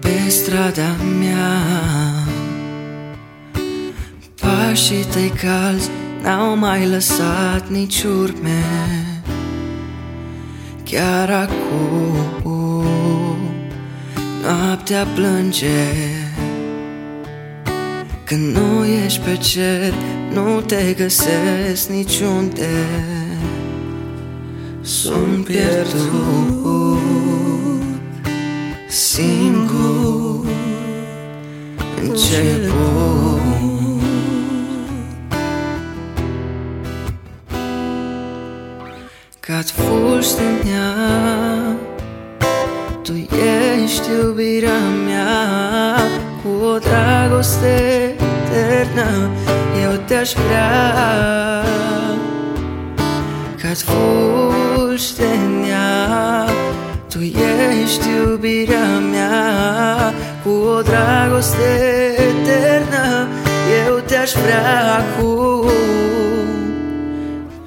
pe strada mea. Pașii tăi calzi n-au mai lăsat nici urme. Chiar acum noaptea plânge. Când nu ești pe cer, nu te găsesc niciunde. Sunt pierdut, început. Ca-ți fulștenea Tu ești iubirea mea. Cu o dragoste eternă Eu te-aș vrea. Ca-ți fulștenea Tu ești iubirea mea. Cu o dragoste eternă Eu te-aș vrea acum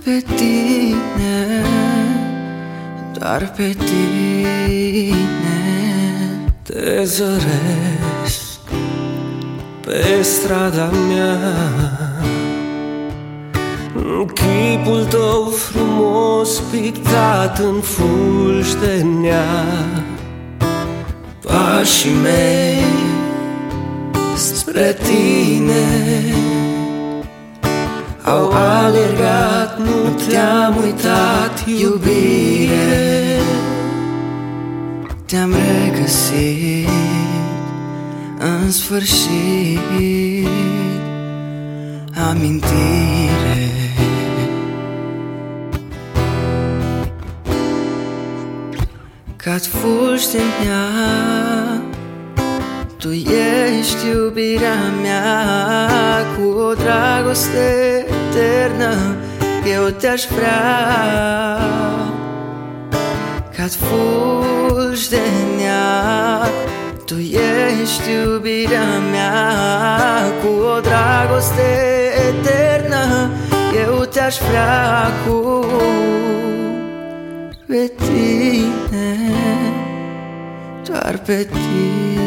pe tine, doar pe tine Te zăresc pe strada mea. Chipul tău frumos pictat în fulștenea Pașii mei spre tine. Au alergat, nu te-am uitat, iubire. Te-am regăsit în sfârșit. Amintire. Ca-ți fulștenea Tu ești iubirea mea Cu o dragoste eternă Eu te-aș vrea Ca-ți fulștenea Tu ești iubirea mea Cu o dragoste eternă Eu te-aș vrea acum Pe tine Doar pe tine